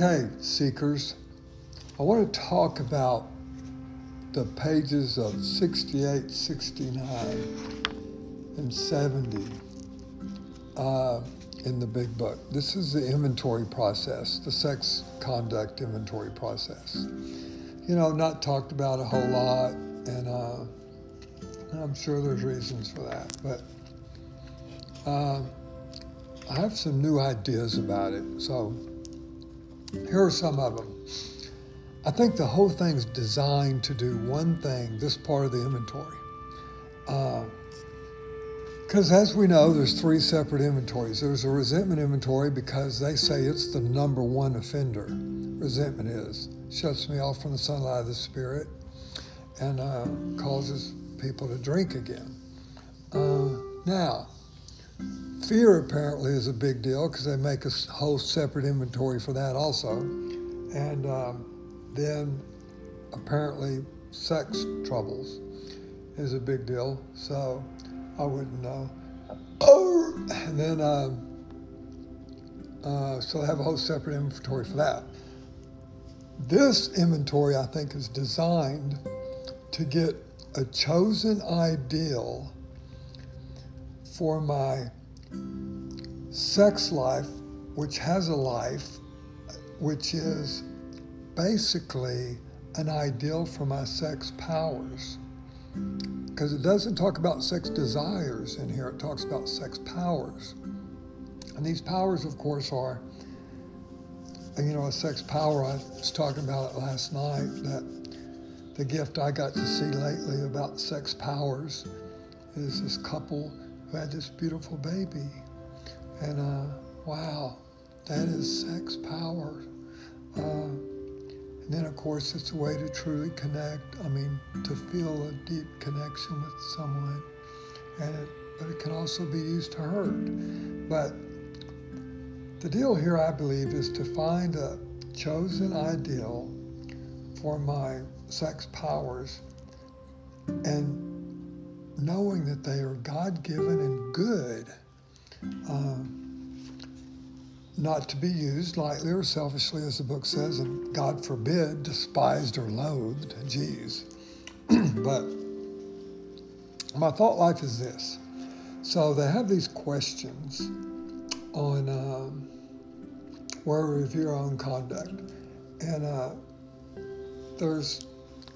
Okay, seekers, I want to talk about the pages of 68, 69, and 70 uh, in the big book. This is the inventory process, the sex conduct inventory process. You know, not talked about a whole lot, and uh, I'm sure there's reasons for that, but uh, I have some new ideas about it. So here are some of them. I think the whole thing's designed to do one thing, this part of the inventory. Because uh, as we know, there's three separate inventories. There's a resentment inventory because they say it's the number one offender. Resentment is. Shuts me off from the sunlight of the Spirit and uh, causes people to drink again. Uh, now, fear apparently is a big deal because they make a whole separate inventory for that also. And um, then apparently sex troubles is a big deal. So I wouldn't know. Oh, and then um, uh, so they have a whole separate inventory for that. This inventory, I think, is designed to get a chosen ideal for my sex life, which has a life, which is basically an ideal for my sex powers. Because it doesn't talk about sex desires in here, it talks about sex powers. And these powers, of course, are, you know, a sex power, I was talking about it last night, that the gift I got to see lately about sex powers is this couple who had this beautiful baby. And uh, wow, that is sex power. Uh, and then, of course, it's a way to truly connect. I mean, to feel a deep connection with someone. And it, but it can also be used to hurt. But the deal here, I believe, is to find a chosen ideal for my sex powers and knowing that they are God given and good, um, not to be used lightly or selfishly, as the book says, and God forbid, despised or loathed. Geez. but my thought life is this. So they have these questions on um, where we review our own conduct. And uh, there's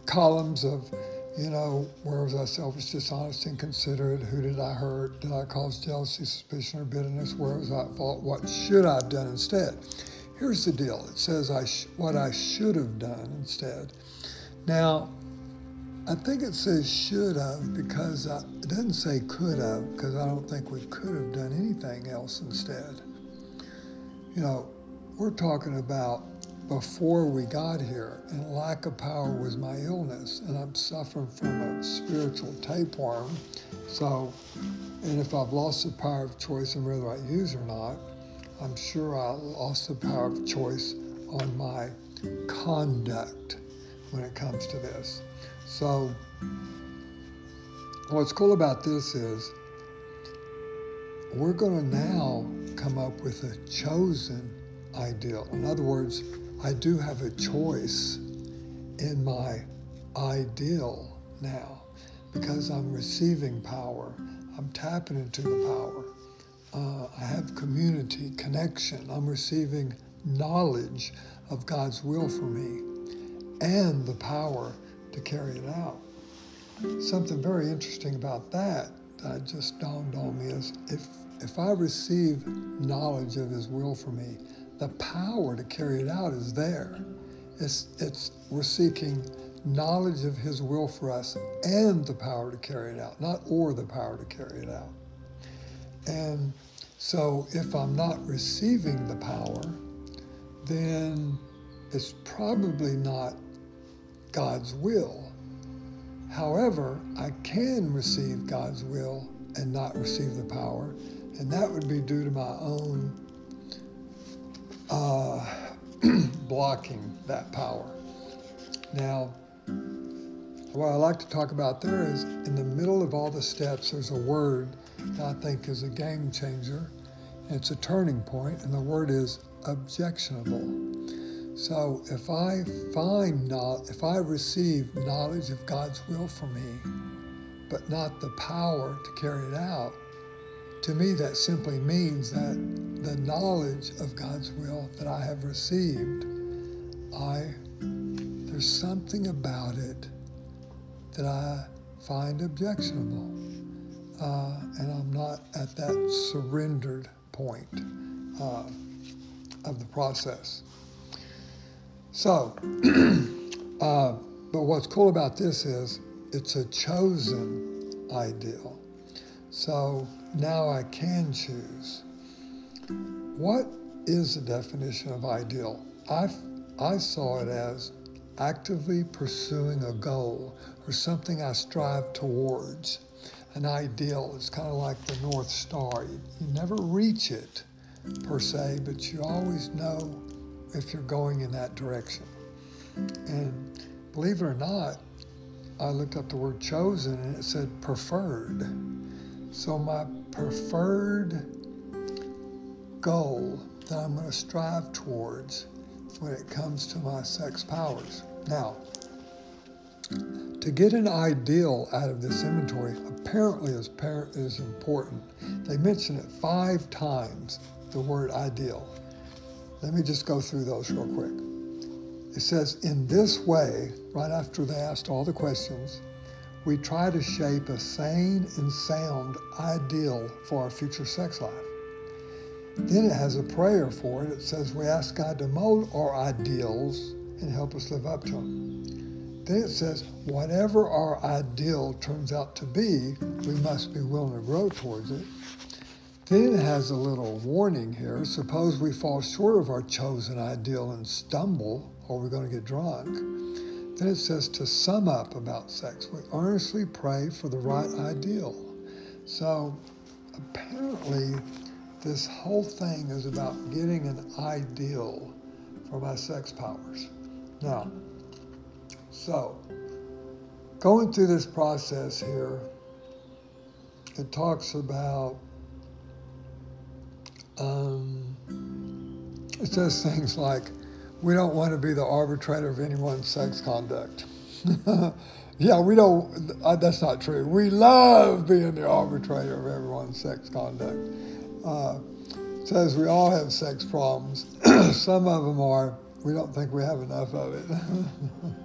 columns of you know, where was I selfish, dishonest, inconsiderate? Who did I hurt? Did I cause jealousy, suspicion, or bitterness? Where was I at fault? What should I have done instead? Here's the deal it says I sh- what I should have done instead. Now, I think it says should have because I, it doesn't say could have because I don't think we could have done anything else instead. You know, we're talking about before we got here, and lack of power was my illness, and I'm suffering from a spiritual tapeworm. So, and if I've lost the power of choice on whether I use or not, I'm sure I lost the power of choice on my conduct when it comes to this. So, what's cool about this is we're going to now come up with a chosen ideal. In other words, I do have a choice in my ideal now because I'm receiving power. I'm tapping into the power. Uh, I have community, connection. I'm receiving knowledge of God's will for me and the power to carry it out. Something very interesting about that that just dawned on me is if, if I receive knowledge of His will for me, the power to carry it out is there. It's, it's, we're seeking knowledge of His will for us and the power to carry it out, not or the power to carry it out. And so if I'm not receiving the power, then it's probably not God's will. However, I can receive God's will and not receive the power, and that would be due to my own uh, blocking that power. Now, what I like to talk about there is in the middle of all the steps, there's a word that I think is a game changer. It's a turning point, and the word is objectionable. So if I find not, if I receive knowledge of God's will for me, but not the power to carry it out, to me that simply means that the knowledge of God's will that I have received, I there's something about it that I find objectionable. Uh, and I'm not at that surrendered point uh, of the process. So, uh, but what's cool about this is it's a chosen ideal. So now I can choose. What is the definition of ideal? I, I saw it as actively pursuing a goal or something I strive towards. An ideal is kind of like the North Star. You, you never reach it per se, but you always know if you're going in that direction. And believe it or not, I looked up the word chosen and it said preferred. So my preferred goal that I'm going to strive towards when it comes to my sex powers. Now, to get an ideal out of this inventory apparently is, is important. They mention it five times, the word ideal. Let me just go through those real quick. It says, in this way, right after they asked all the questions, we try to shape a sane and sound ideal for our future sex life. Then it has a prayer for it. It says, We ask God to mold our ideals and help us live up to them. Then it says, Whatever our ideal turns out to be, we must be willing to grow towards it. Then it has a little warning here. Suppose we fall short of our chosen ideal and stumble, or we're going to get drunk. Then it says to sum up about sex, we earnestly pray for the right ideal. So apparently, this whole thing is about getting an ideal for my sex powers. Now, so going through this process here, it talks about, um, it says things like, we don't want to be the arbitrator of anyone's sex conduct. yeah, we don't, uh, that's not true. We love being the arbitrator of everyone's sex conduct uh, says we all have sex problems. Some of them are, we don't think we have enough of it.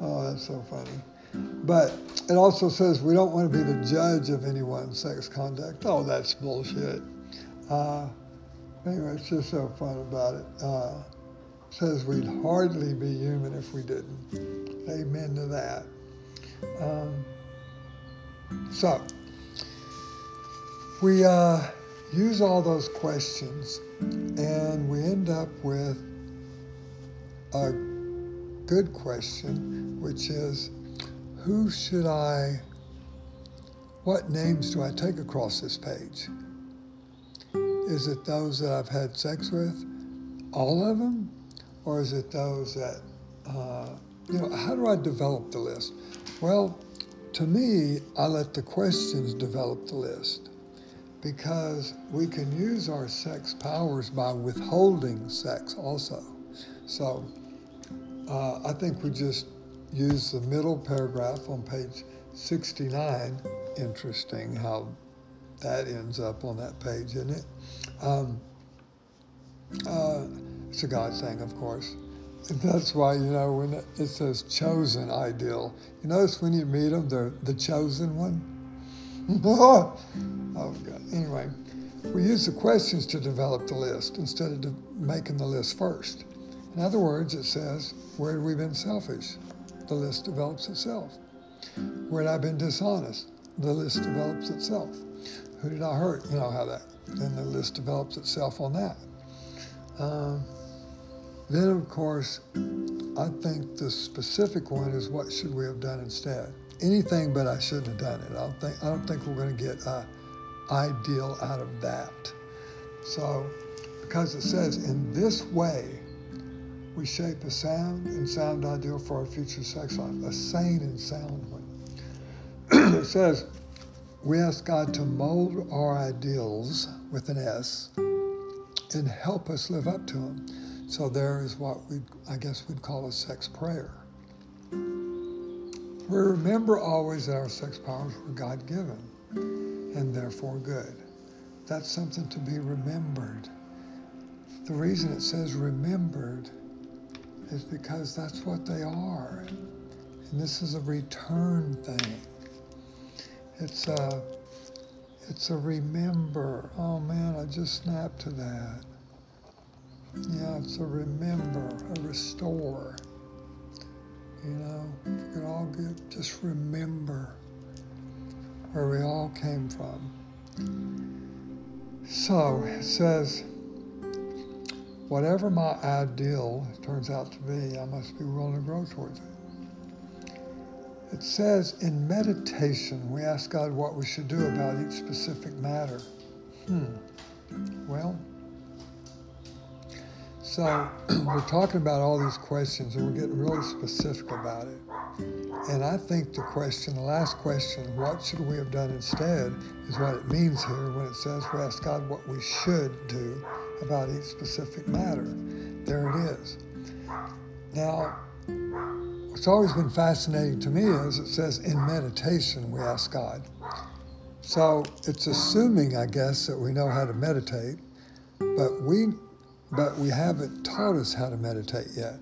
oh, that's so funny. But it also says we don't want to be the judge of anyone's sex conduct. Oh, that's bullshit. Uh, anyway, it's just so fun about it. Uh, it says we'd hardly be human if we didn't. Amen to that. Um, so, we. Uh, use all those questions, and we end up with a good question, which is who should I, what names do I take across this page? Is it those that I've had sex with, all of them? Or is it those that, uh, you know, how do I develop the list? Well, to me, I let the questions develop the list because we can use our sex powers by withholding sex also. So uh, I think we just use the middle paragraph on page 69. Interesting how that ends up on that page, isn't it? Um, uh, it's a God thing, of course. And that's why, you know, when it says chosen ideal, you notice when you meet them, they're the chosen one. oh, God. Anyway, we use the questions to develop the list instead of de- making the list first. In other words, it says, Where have we been selfish? The list develops itself. Where have I been dishonest? The list develops itself. Who did I hurt? You know how that. Then the list develops itself on that. Um, then, of course, I think the specific one is what should we have done instead? Anything but I shouldn't have done it. I don't think I don't think we're going to get a ideal out of that. So, because it says in this way, we shape a sound and sound ideal for our future sex life, a sane and sound one. it says we ask God to mold our ideals with an S and help us live up to them. So there is what we, I guess, we'd call a sex prayer. We remember always that our sex powers were God given and therefore good. That's something to be remembered. The reason it says remembered is because that's what they are. And this is a return thing. It's a, it's a remember. Oh man, I just snapped to that. Yeah, it's a remember, a restore. You know, we could all get, just remember where we all came from. So it says, whatever my ideal turns out to be, I must be willing to grow towards it. It says in meditation, we ask God what we should do about each specific matter. Hmm. Well, so we're talking about all these questions and we're getting really specific about it. And I think the question, the last question, what should we have done instead, is what it means here when it says we ask God what we should do about each specific matter. There it is. Now, what's always been fascinating to me is it says in meditation we ask God. So it's assuming, I guess, that we know how to meditate, but we but we haven't taught us how to meditate yet.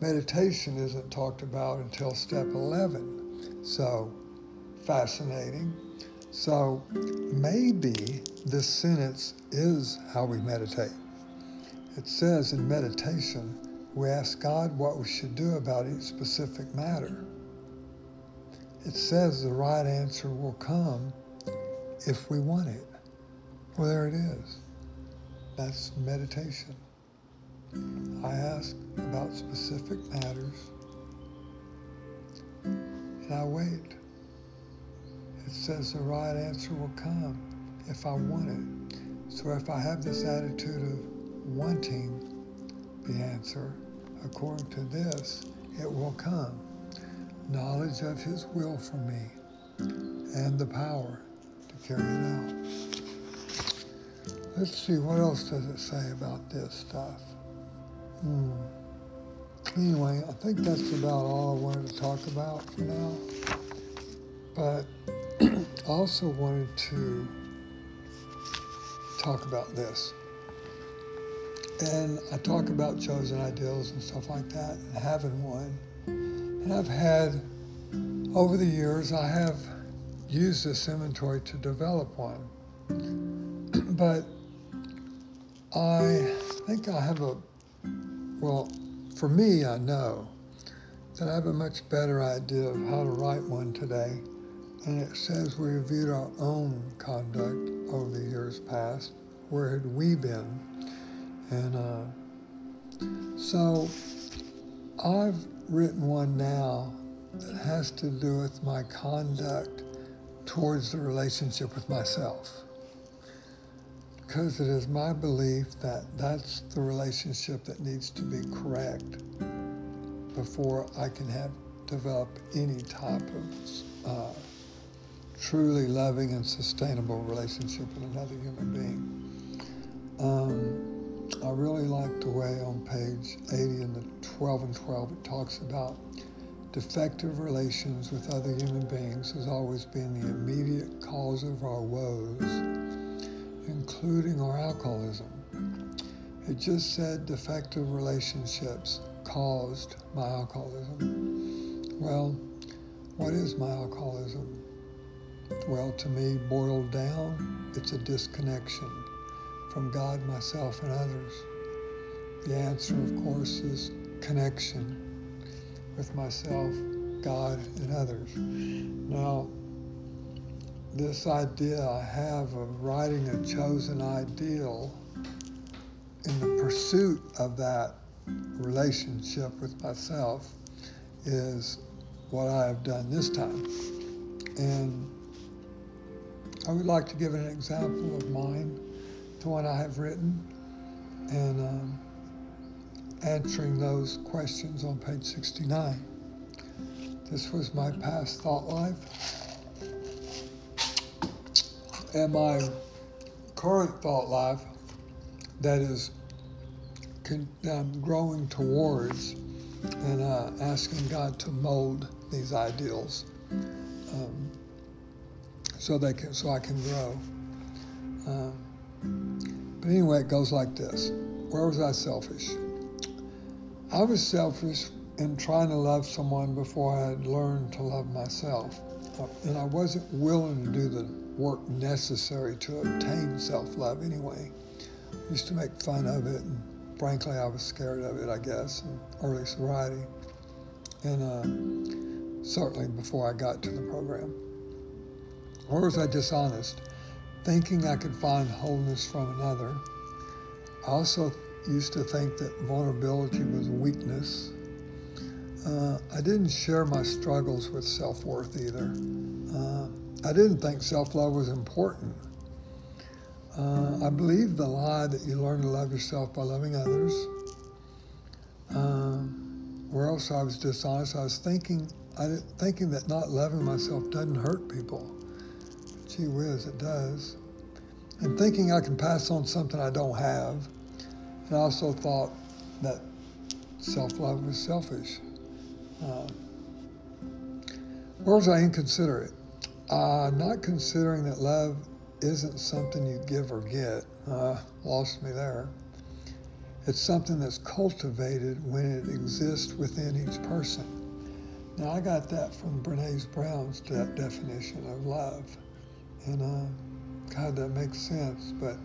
Meditation isn't talked about until step 11. So, fascinating. So, maybe this sentence is how we meditate. It says in meditation, we ask God what we should do about each specific matter. It says the right answer will come if we want it. Well, there it is. That's meditation. I ask about specific matters and I wait. It says the right answer will come if I want it. So if I have this attitude of wanting the answer, according to this, it will come. Knowledge of His will for me and the power to carry it out. Let's see, what else does it say about this stuff? Hmm. Anyway, I think that's about all I wanted to talk about for now. But I also wanted to talk about this. And I talk about chosen ideals and stuff like that and having one. And I've had, over the years, I have used this inventory to develop one. but I think I have a, well, for me, I know that I have a much better idea of how to write one today. And it says we reviewed our own conduct over the years past. Where had we been? And uh, so I've written one now that has to do with my conduct towards the relationship with myself because it is my belief that that's the relationship that needs to be correct before I can have develop any type of uh, truly loving and sustainable relationship with another human being. Um, I really like the way on page 80 in the 12 and 12 it talks about defective relations with other human beings has always been the immediate cause of our woes including our alcoholism. It just said defective relationships caused my alcoholism. Well, what is my alcoholism? Well, to me, boiled down, it's a disconnection from God, myself, and others. The answer, of course, is connection with myself, God, and others. Now, this idea I have of writing a chosen ideal in the pursuit of that relationship with myself is what I have done this time. And I would like to give an example of mine, the one I have written, and um, answering those questions on page 69. This was my past thought life and my current thought life that is that I'm growing towards and uh, asking God to mold these ideals um, so they can so I can grow. Um, but anyway, it goes like this. Where was I selfish? I was selfish in trying to love someone before I had learned to love myself. Uh, and I wasn't willing to do the work necessary to obtain self love anyway. I used to make fun of it, and frankly, I was scared of it, I guess, in early sobriety. And uh, certainly before I got to the program. Or was I dishonest, thinking I could find wholeness from another? I also used to think that vulnerability was weakness. Uh, I didn't share my struggles with self worth either. Uh, I didn't think self love was important. Uh, I believed the lie that you learn to love yourself by loving others. Um, or else I was dishonest. I was thinking, I thinking that not loving myself doesn't hurt people. Gee whiz, it does. And thinking I can pass on something I don't have. And I also thought that self-love was selfish. Uh, or was I inconsiderate? Uh, not considering that love isn't something you give or get. Uh, lost me there. It's something that's cultivated when it exists within each person. Now, I got that from Brene Brown's de- definition of love. And uh, God, that makes sense, but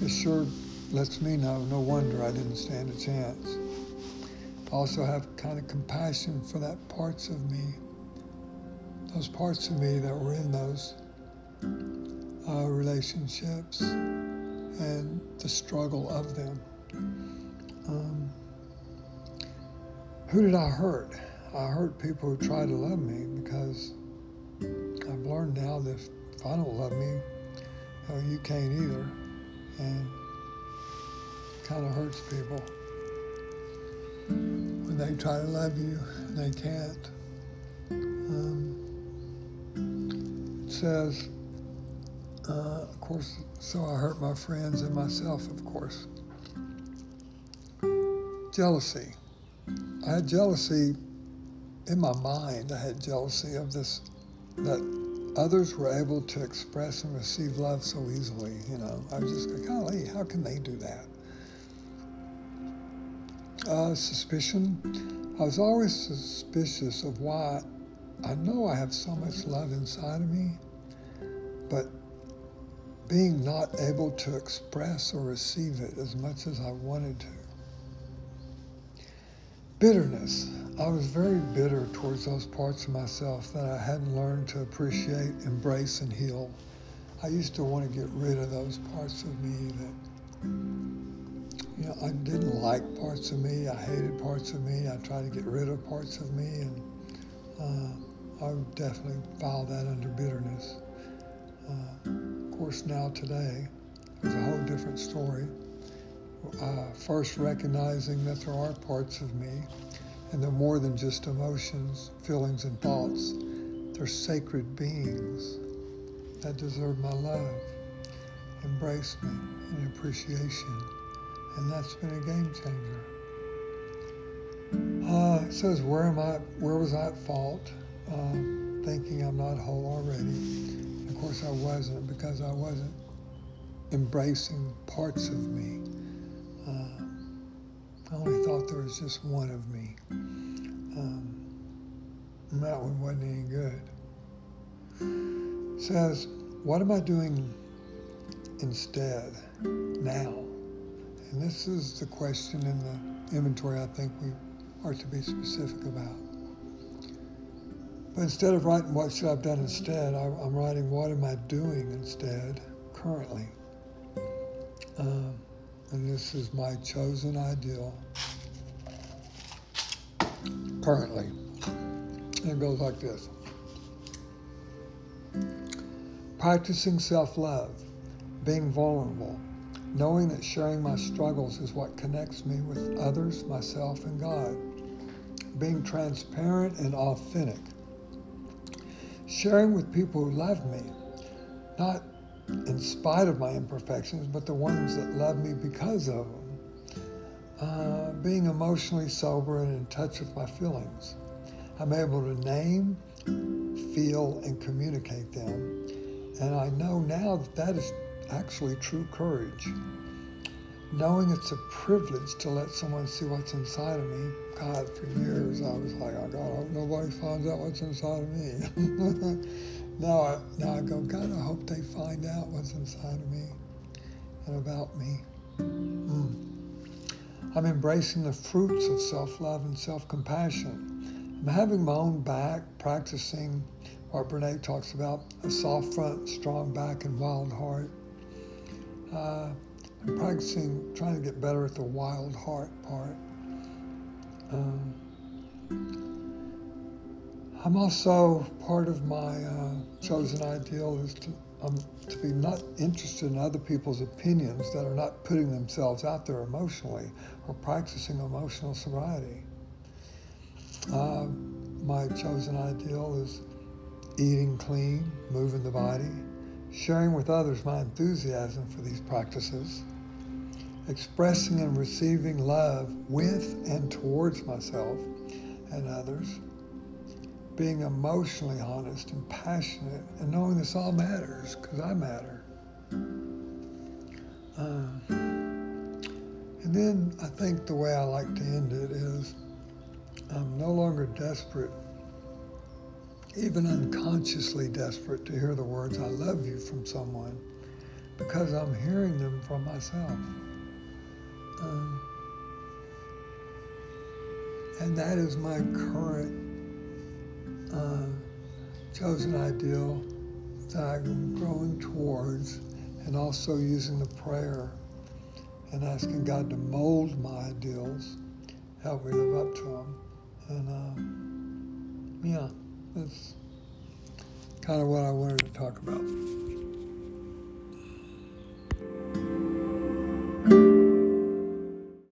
it sure lets me know no wonder I didn't stand a chance. I also have kind of compassion for that parts of me, those parts of me that were in those uh, relationships and the struggle of them. Um, who did I hurt? I hurt people who try to love me because I've learned now that if, I don't love me, oh, you can't either. And it kind of hurts people when they try to love you and they can't. Um, says, uh, of course, so I hurt my friends and myself, of course. Jealousy. I had jealousy in my mind. I had jealousy of this, that others were able to express and receive love so easily. You know, I was just like, golly, how can they do that? Uh, suspicion. I was always suspicious of why I know I have so much love inside of me, being not able to express or receive it as much as I wanted to. Bitterness. I was very bitter towards those parts of myself that I hadn't learned to appreciate, embrace, and heal. I used to want to get rid of those parts of me that, you know, I didn't like parts of me. I hated parts of me. I tried to get rid of parts of me, and uh, I would definitely file that under bitterness. Uh, course, now today, there's a whole different story. Uh, first, recognizing that there are parts of me, and they're more than just emotions, feelings, and thoughts. They're sacred beings that deserve my love, embracement, and appreciation. And that's been a game changer. Uh, it says, where am I? Where was I at fault? Uh, thinking I'm not whole already course, I wasn't because I wasn't embracing parts of me. Uh, I only thought there was just one of me. Um, and that one wasn't any good. It says, what am I doing instead now? And this is the question in the inventory I think we are to be specific about. But instead of writing what should I've done instead, I, am writing what am I doing instead currently. Um, and this is my chosen ideal currently. And it goes like this Practicing self love, being vulnerable, knowing that sharing my struggles is what connects me with others, myself, and God, being transparent and authentic sharing with people who love me, not in spite of my imperfections, but the ones that love me because of them. uh, being emotionally sober and in touch with my feelings. I'm able to name, feel, and communicate them. And I know now that that is actually true courage. Knowing it's a privilege to let someone see what's inside of me. God, for years I was like, oh God, I hope nobody finds out what's inside of me. now, I, now I go, God, I hope they find out what's inside of me and about me. Mm. I'm embracing the fruits of self love and self compassion. I'm having my own back, practicing what Brene talks about a soft front, strong back, and wild heart. Uh, Practicing trying to get better at the wild heart part. Um, I'm also part of my uh, chosen ideal is to um, to be not interested in other people's opinions that are not putting themselves out there emotionally or practicing emotional sobriety. Uh, my chosen ideal is eating clean, moving the body, sharing with others my enthusiasm for these practices, expressing and receiving love with and towards myself and others, being emotionally honest and passionate, and knowing this all matters because I matter. Uh, and then I think the way I like to end it is I'm no longer desperate, even unconsciously desperate, to hear the words I love you from someone because I'm hearing them from myself. Um, and that is my current uh, chosen ideal that I'm growing towards, and also using the prayer and asking God to mold my ideals, help me live up to them. And uh, yeah, that's kind of what I wanted to talk about.